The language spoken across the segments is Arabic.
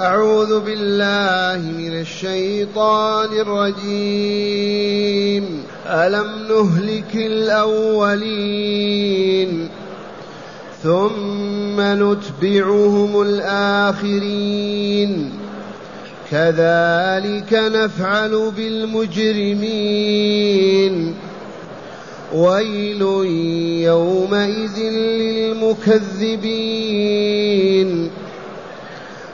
أعوذ بالله من الشيطان الرجيم. ألم نهلك الأولين؟ ثم نتبعهم الآخرين. كذلك نفعل بالمجرمين. ويل يومئذ للمكذبين.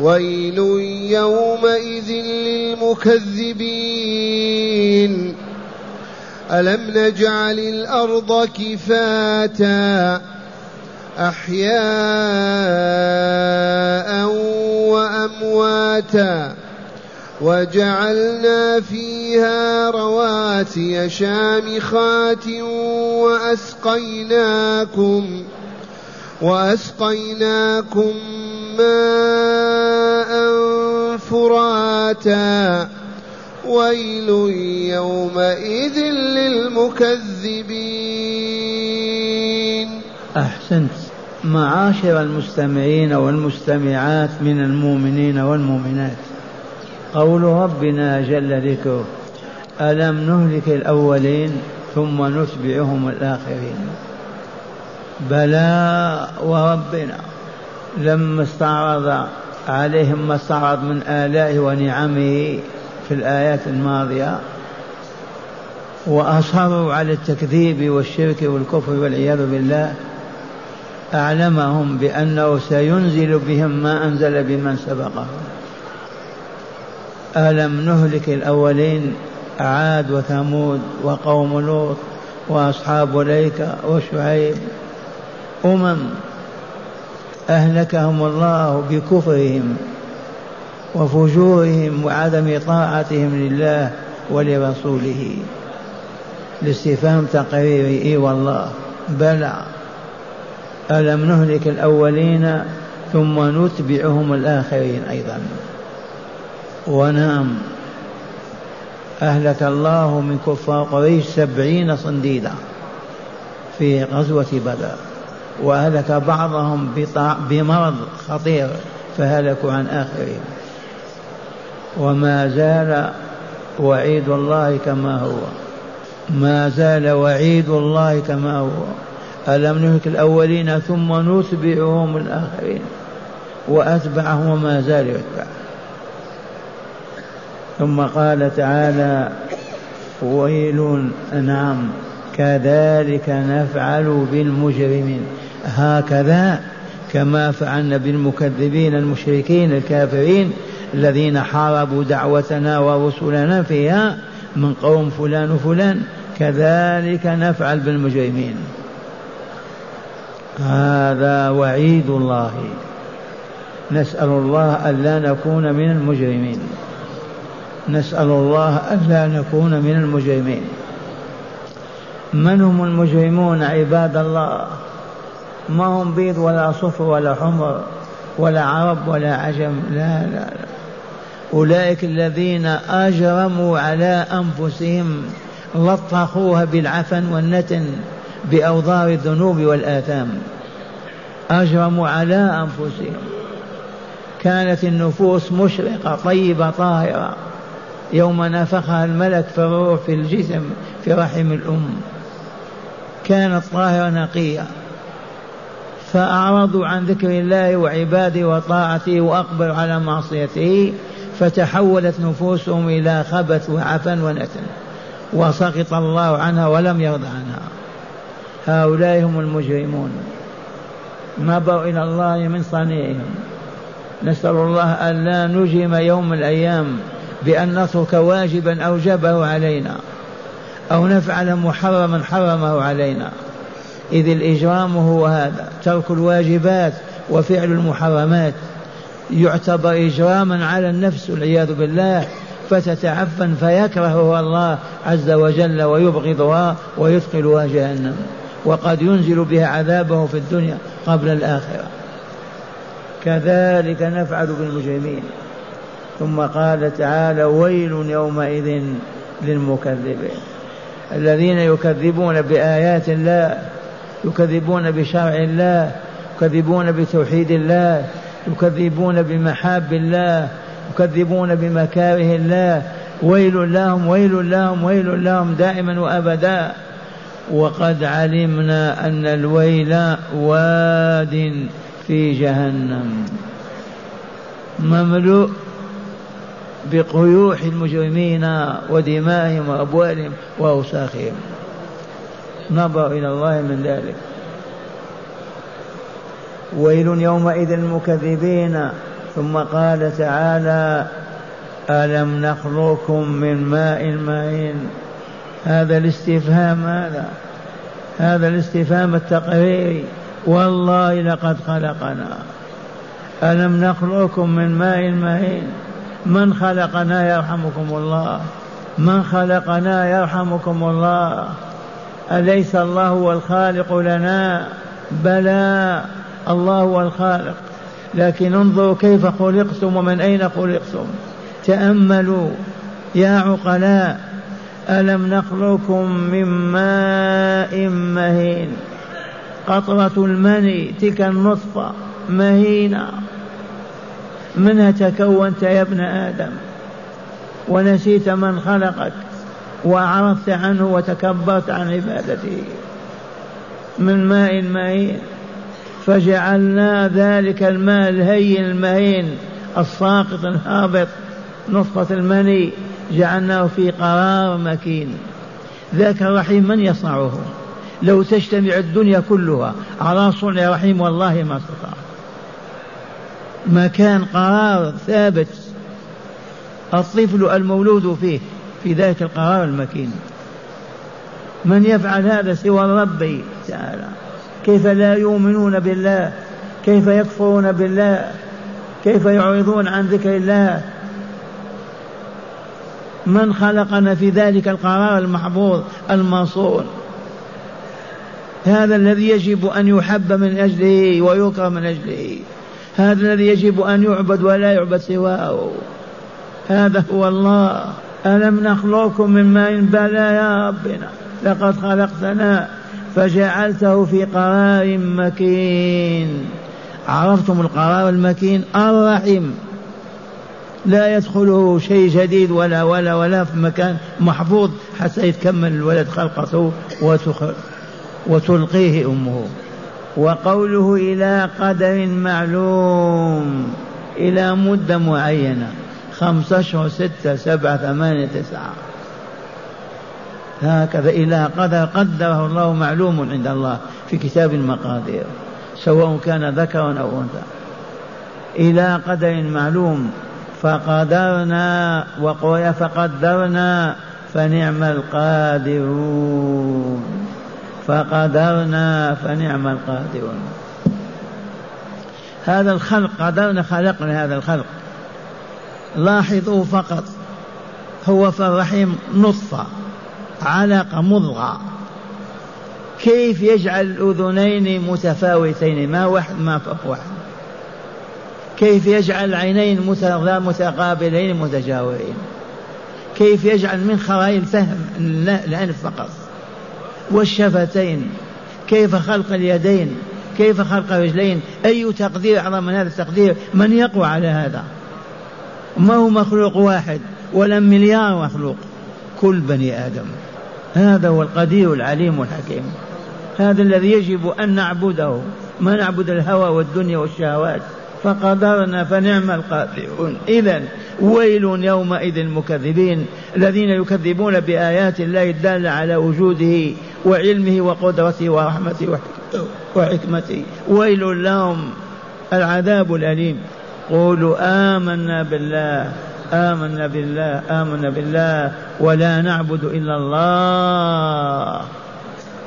ويل يومئذ للمكذبين. ألم نجعل الأرض كفاتا أحياء وأمواتا وجعلنا فيها رواسي شامخات وأسقيناكم وأسقيناكم ماء فراتا. ويل يومئذ للمكذبين. أحسنت. معاشر المستمعين والمستمعات من المؤمنين والمؤمنات. قول ربنا جل ذكره ألم نهلك الأولين ثم نتبعهم الآخرين؟ بلى وربنا. لما استعرض عليهم ما استعرض من آلائه ونعمه في الآيات الماضية وأصروا على التكذيب والشرك والكفر والعياذ بالله أعلمهم بأنه سينزل بهم ما أنزل بمن سبقهم. ألم نهلك الأولين عاد وثمود وقوم لوط وأصحاب ليكة وشعيب؟ أمم أهلكهم الله بكفرهم وفجورهم وعدم طاعتهم لله ولرسوله. الاستفهام تقريري إي والله. بلى. ألم نهلك الأولين ثم نتبعهم الآخرين أيضا؟ ونعم. أهلك الله من كفار قريش سبعين صنديدا في غزوة بدر. وأهلك بعضهم بمرض خطير فهلكوا عن آخرهم وما زال وعيد الله كما هو. ما زال وعيد الله كما هو. ألم نهلك الأولين ثم نتبعهم الآخرين؟ وأتبعهم وما زال يتبع. ثم قال تعالى ويل نعم كذلك نفعل بالمجرمين. هكذا كما فعلنا بالمكذبين المشركين الكافرين الذين حاربوا دعوتنا ورسلنا فيها من قوم فلان وفلان. كذلك نفعل بالمجرمين. هذا وعيد الله. نسأل الله ألا نكون من المجرمين. نسأل الله ألا نكون من المجرمين. من هم المجرمون عباد الله؟ ما هم بيض ولا صفر ولا حمر ولا عرب ولا عجم. لا لا, لا. أولئك الذين أجرموا على أنفسهم لطخوها بالعفن والنتن بأوضار الذنوب والآثام. أجرموا على أنفسهم. كانت النفوس مشرقة طيبة طاهرة. يوم نفخها الملك في الروح في الجسم في رحم الأم. كانت طاهرة نقية. فأعرضوا عن ذكر الله وعباده وطاعته وأقبلوا على معصيته فتحولت نفوسهم إلى خبث وعفن ونتن وسقط الله عنها ولم يرضى عنها. هؤلاء هم المجرمون. مضوا إلى الله من صنيعهم. نسأل الله أن لا نجرم يوم الأيام بأن نترك واجبا أوجبه علينا أو نفعل محرما حرمه علينا. إذ الإجرام هو هذا ترك الواجبات وفعل المحرمات. يعتبر إجراما على النفس والعياذ بالله فتتعفن فيكرهها الله عز وجل ويبغضها ويثقلها جهنم. وقد ينزل بها عذابه في الدنيا قبل الآخرة. كذلك نفعل بالمجرمين. ثم قال تعالى ويل يومئذ للمكذبين. الذين يكذبون بآيات الله يكذبون بشرع الله يكذبون بتوحيد الله يكذبون بمحاب الله يكذبون بمكاره الله. ويل لهم ويل لهم ويل لهم دائما وابدا. وقد علمنا أن الويل واد في جهنم. مملوء بقيوح المجرمين ودمائهم وأبوالهم وأوساخهم. نظر إلى الله من ذلك. ويل يومئذ المكذبين ثم قال تعالى ألم نخلقكم من ماء مهين هذا الاستفهام هذا. هذا الاستفهام التقريري. والله لقد خلقنا. ألم نخلقكم من ماء مهين من خلقنا يرحمكم الله؟ من خلقنا يرحمكم الله؟ أليس الله هو الخالق لنا؟ بلى الله هو الخالق لكن انظروا كيف خلقتم ومن أين خلقتم. تأملوا يا عقلاء ألم نخلقكم من ماء مهين؟ قطرة المني تلك النطفة مهينة. منها تكونت يا ابن آدم. ونسيت من خلقك. وأعرضت عنه وتكبرت عن عبادته من ماء مهين. فجعلنا ذلك الماء الهين المهين الساقط الهابط نطفة المني جعلناه في قرار مكين. ذاك الرحيم من يصنعه؟ لو تجتمع الدنيا كلها على صنع رحيم والله ما استطاع. مكان قرار ثابت. الطفل المولود فيه في ذلك القرار المكين. من يفعل هذا سوى الرب تعالى. كيف لا يؤمنون بالله؟ كيف يكفرون بالله؟ كيف يعرضون عن ذكر الله؟ من خلقنا في ذلك القرار المحفوظ المنصور؟ هذا الذي يجب أن يحب من أجله ويكرم من أجله. هذا الذي يجب أن يعبد ولا يعبد سواه. هذا هو الله. ألم نخلقكم من ماء؟ بلى يا ربنا لقد خلقتنا فجعلته في قرار مكين. عرفتم القرار المكين؟ الرحيم. لا يدخله شيء جديد ولا ولا ولا في مكان محفوظ حتى يتكمل الولد خلقته وتلقيه أمه. وقوله إلى قدر معلوم إلى مدة معينة. خمسة أشهر ستة سبعة ثمانية تسعة. هكذا إلى قدر قدره الله معلوم عند الله في كتاب المقادير سواء كان ذكرا أو أنثى. إلى قدر معلوم فقدرنا وقوي فقدرنا فنعم القادرون. فقدرنا فنعم القادرون. هذا الخلق قدرنا خلقنا هذا الخلق. لاحظوا فقط. هو في الرحيم نطفة علقة مضغة. كيف يجعل الأذنين متفاوتين؟ ما واحد ما فوق واحد. كيف يجعل العينين متقابلين متجاورين؟ كيف يجعل من خرائط فهم؟ الأنف فقط. والشفتين كيف خلق اليدين؟ كيف خلق الرجلين أي تقدير أعظم من هذا التقدير؟ من يقوى على هذا؟ ما هو مخلوق واحد ولا مليار مخلوق. كل بني آدم. هذا هو القدير العليم الحكيم. هذا الذي يجب أن نعبده. ما نعبد الهوى والدنيا والشهوات. فقدرنا فنعم القادرون. إذا ويل يومئذ المكذبين الذين يكذبون بآيات الله الدالة على وجوده وعلمه وقدرته ورحمته وحكمته. ويل لهم. العذاب الأليم. قولوا آمنا بالله آمنا بالله آمنا بالله ولا نعبد إلا الله.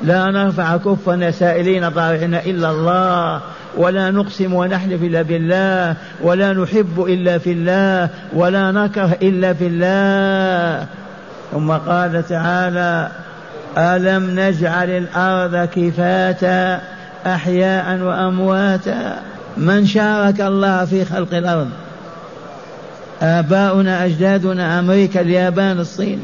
لا نرفع كفنا سائلين طارحين إلا الله ولا نقسم ونحلف إلا بالله ولا نحب إلا في الله ولا نكره إلا في الله. ثم قال تعالى ألم نجعل الأرض كفاتا أحياء وأمواتا من شارك الله في خلق الأرض. آباؤنا أجدادنا أمريكا اليابان الصين.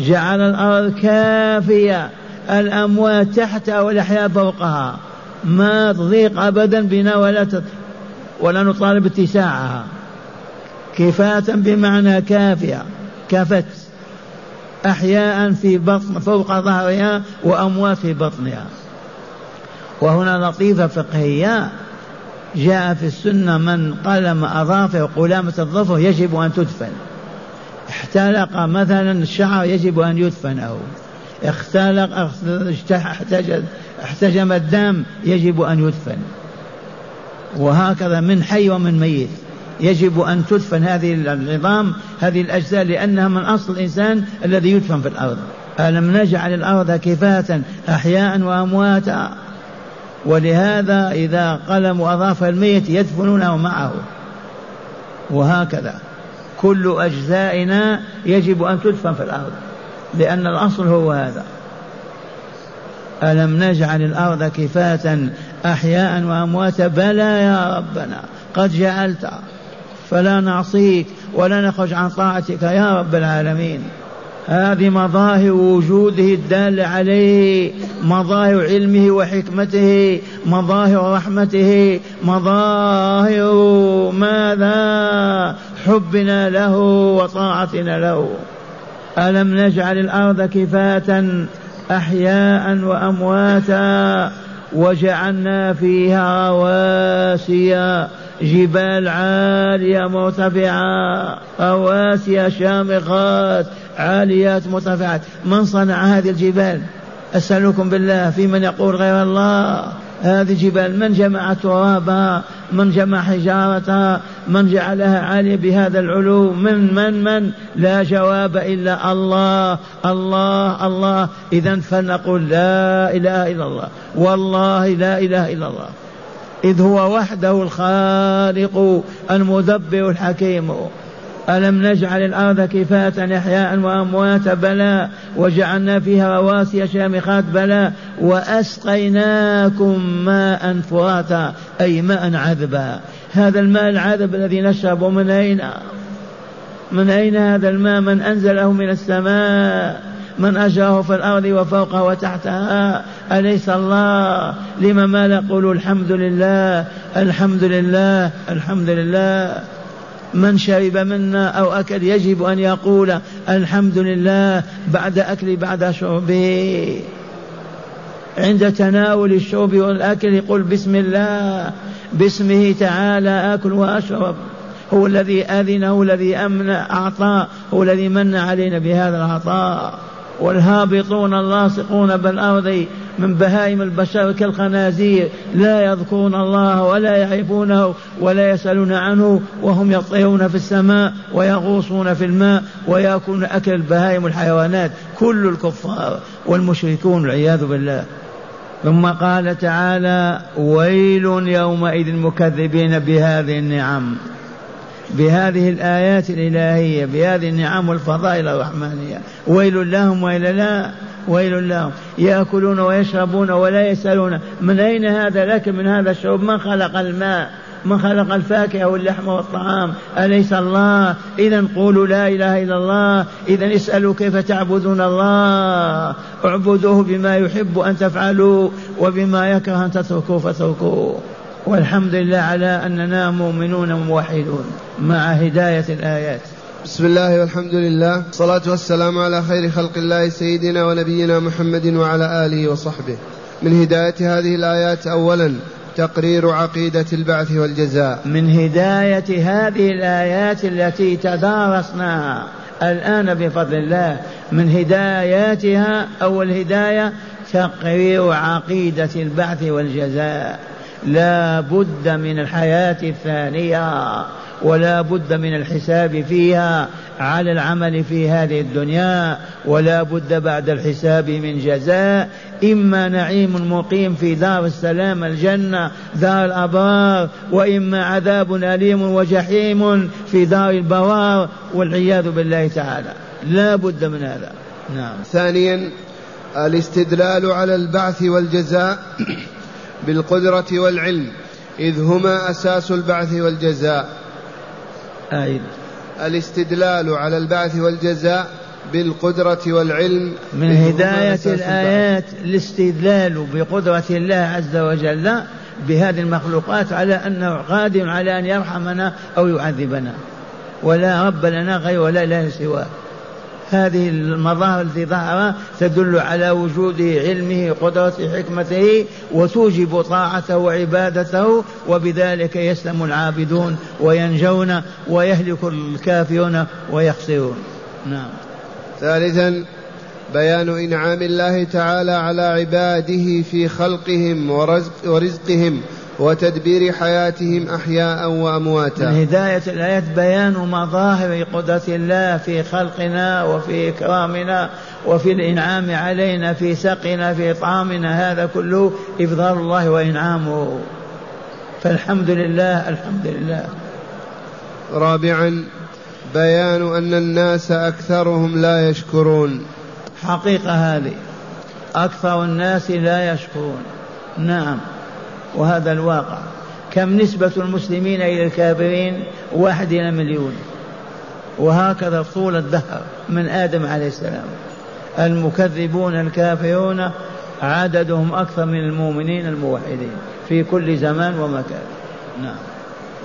جعل الأرض كافية. الأموات تحتها والأحياء فوقها. ما تضيق أبدا بنا ولا. ولا نطالب اتساعها. كفاة بمعنى كافية. كفت. أحياء في بطن فوق ظهرها وأموات في بطنها. وهنا لطيفة فقهية. جاء في السنة من قلم أظافر قلامة الظفر يجب أن تدفن. احتلق مثلا الشعر يجب أن يدفن أو اختلق احتجم, احتجم الدم يجب أن يدفن. وهكذا من حي ومن ميت يجب أن تدفن هذه العظام هذه الأجزاء لأنها من أصل الإنسان الذي يدفن في الأرض. ألم نجعل الأرض كفاة أحياء وأمواتا؟ ولهذا إذا قلموا أضاف الميت يدفنونه معه. وهكذا. كل أجزائنا يجب أن تدفن في الأرض لأن الأصل هو هذا. ألم نجعل الأرض كفاة أحياء وأمواتا بلى يا ربنا قد جعلت. فلا نعصيك ولا نخرج عن طاعتك يا رب العالمين. هذه مظاهر وجوده الدال عليه مظاهر علمه وحكمته مظاهر رحمته مظاهر ماذا؟ حبنا له وطاعتنا له. ألم نجعل الأرض كفاة أحياء وأمواتا وجعلنا فيها رواسي جبال عالية مرتفعة رواسي شامخات عاليات مرتفعات. من صنع هذه الجبال؟ أسألكم بالله في من يقول غير الله؟ هذه الجبال من جمع ترابها من جمع حجارتها من جعلها عالية بهذا العلو من من من؟ لا جواب إلا الله الله الله. إذا فلنقول لا إله إلا الله. والله لا إله إلا الله. إذ هو وحده الخالق المدبر الحكيم. ألم نجعل الأرض كفاة إحياء وأمواتا بلى. وجعلنا فيها رواسي شامخات. بلى. وأسقيناكم ماء فراتا أي ماء عذبا. هذا الماء العذب الذي نشرب من أين؟ من أين هذا الماء؟ من أنزله من السماء. من أجره في الأرض وفوقها وتحتها. أليس الله؟ لما ما نقول الحمد لله؟ الحمد لله. الحمد لله. من شرب منا أو أكل يجب أن يقول الحمد لله بعد أكل بعد شربه عند تناول الشرب والأكل يقول بسم الله باسمه تعالى آكل وأشرب. هو الذي أذن هو الذي أمن أعطى هو الذي من علينا بهذا العطاء. والهابطون اللاصقون بالأرض. من بهائم البشر كالخنازير لا يذكرون الله ولا يعرفونه ولا يسألون عنه وهم يطيرون في السماء ويغوصون في الماء ويأكلون أكل البهائم الحيوانات. كل الكفار والمشركون والعياذ بالله. ثم قال تعالى ويل يومئذ مكذبين بهذه النعم. بهذه الآيات الإلهية بهذه النعم والفضائل الرحمانية ويل لهم ويل لا ويل لهم. يأكلون ويشربون ولا يسألون. من أين هذا لك؟ من هذا الشرب؟ من خلق الماء؟ من خلق الفاكهة واللحم والطعام؟ أليس الله؟ إذا قولوا لا إله إلا الله. إذا اسألوا كيف تعبدون الله؟ اعبدوه بما يحب أن تفعلوا وبما يكره أن تتركوا فتركوه والحمد لله على أننا مؤمنون موحدون مع هداية الآيات. بسم الله والحمد لله الصلاة والسلام على خير خلق الله سيدنا ونبينا محمد وعلى آله وصحبه. من هداية هذه الآيات أولا تقرير عقيدة البعث والجزاء. من هداية هذه الآيات التي تدارسناها الآن بفضل الله من هداياتها أول هداية تقرير عقيدة البعث والجزاء. لا بد من الحياة الثانية ولا بد من الحساب فيها على العمل في هذه الدنيا ولا بد بعد الحساب من جزاء. إما نعيم مقيم في دار السلام الجنة دار الأبرار وإما عذاب أليم وجحيم في دار البوار والعياذ بالله تعالى. لا بد من هذا. نعم. ثانيا الاستدلال على البعث والجزاء. بالقدرة والعلم إذ هما أساس البعث والجزاء. أعيد الاستدلال على البعث والجزاء بالقدرة والعلم من هداية الآيات الاستدلال بقدرة الله عز وجل بهذه المخلوقات على أنه قادر على أن يرحمنا أو يعذبنا. ولا رب لنا غير ولا إله سواه. هذه المظاهر التي ظهر تدل على وجود علمه قدرته حكمته وتوجب طاعته وعبادته وبذلك يسلم العابدون وينجون ويهلك الكافرون ويخسرون. نعم. ثالثا بيان إنعام الله تعالى على عباده في خلقهم ورزق ورزقهم. وتدبير حياتهم أحياء وأمواتا. من هداية الآيات بيان مظاهر قدرة الله في خلقنا وفي إكرامنا وفي الإنعام علينا في سقنا في طعامنا هذا كله إفضال الله وإنعامه. فالحمد لله الحمد لله. رابعا بيان أن الناس أكثرهم لا يشكرون. حقيقة هذه. أكثر الناس لا يشكرون. نعم. وهذا الواقع. كم نسبة المسلمين إلى الكافرين؟ واحد إلى مليون. وهكذا طول الدهر من آدم عليه السلام. المكذبون الكافرون عددهم أكثر من المؤمنين الموحدين في كل زمان ومكان. نعم.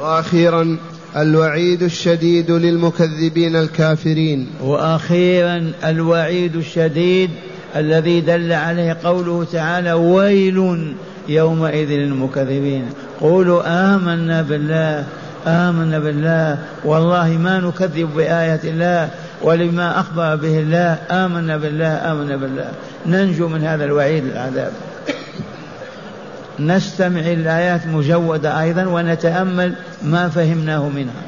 وأخيرا الوعيد الشديد للمكذبين الكافرين. وأخيرا الوعيد الشديد الذي دل عليه قوله تعالى ويل يومئذ للمكذبين قولوا آمنا بالله آمنا بالله. والله ما نكذب بآية الله ولما أخبر به الله. آمنا بالله آمنا بالله. ننجو من هذا الوعيد العذاب. نستمع الآيات مجودة أيضا ونتأمل ما فهمناه منها.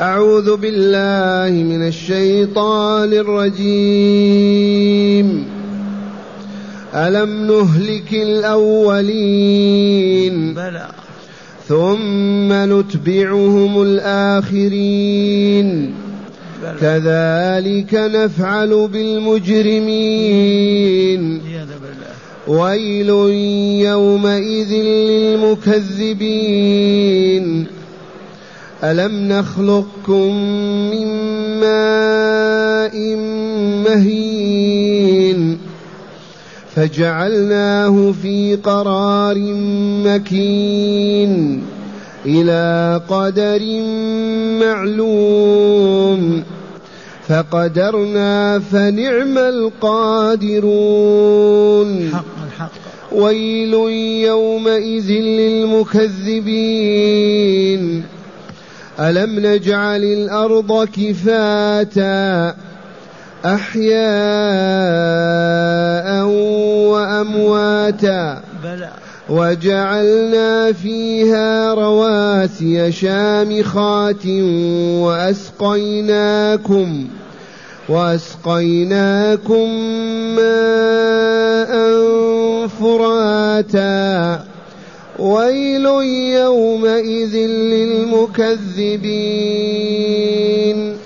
أعوذ بالله من الشيطان الرجيم. ألم نهلك الأولين؟ بلى. ثم نتبعهم الآخرين. بلى. كذلك نفعل بالمجرمين. ويل يومئذ للمكذبين. ألم نخلقكم من ماء مهين؟ فجعلناه في قرار مكين إلى قدر معلوم فقدرنا فنعم القادرون. حق الحق. ويل يومئذ للمكذبين. ألم نجعل الأرض كفاتا أحياء وأمواتا. بلى. وجعلنا فيها رواسي شامخات وأسقيناكم وأسقيناكم ماء فراتا. ويل يومئذ للمكذبين.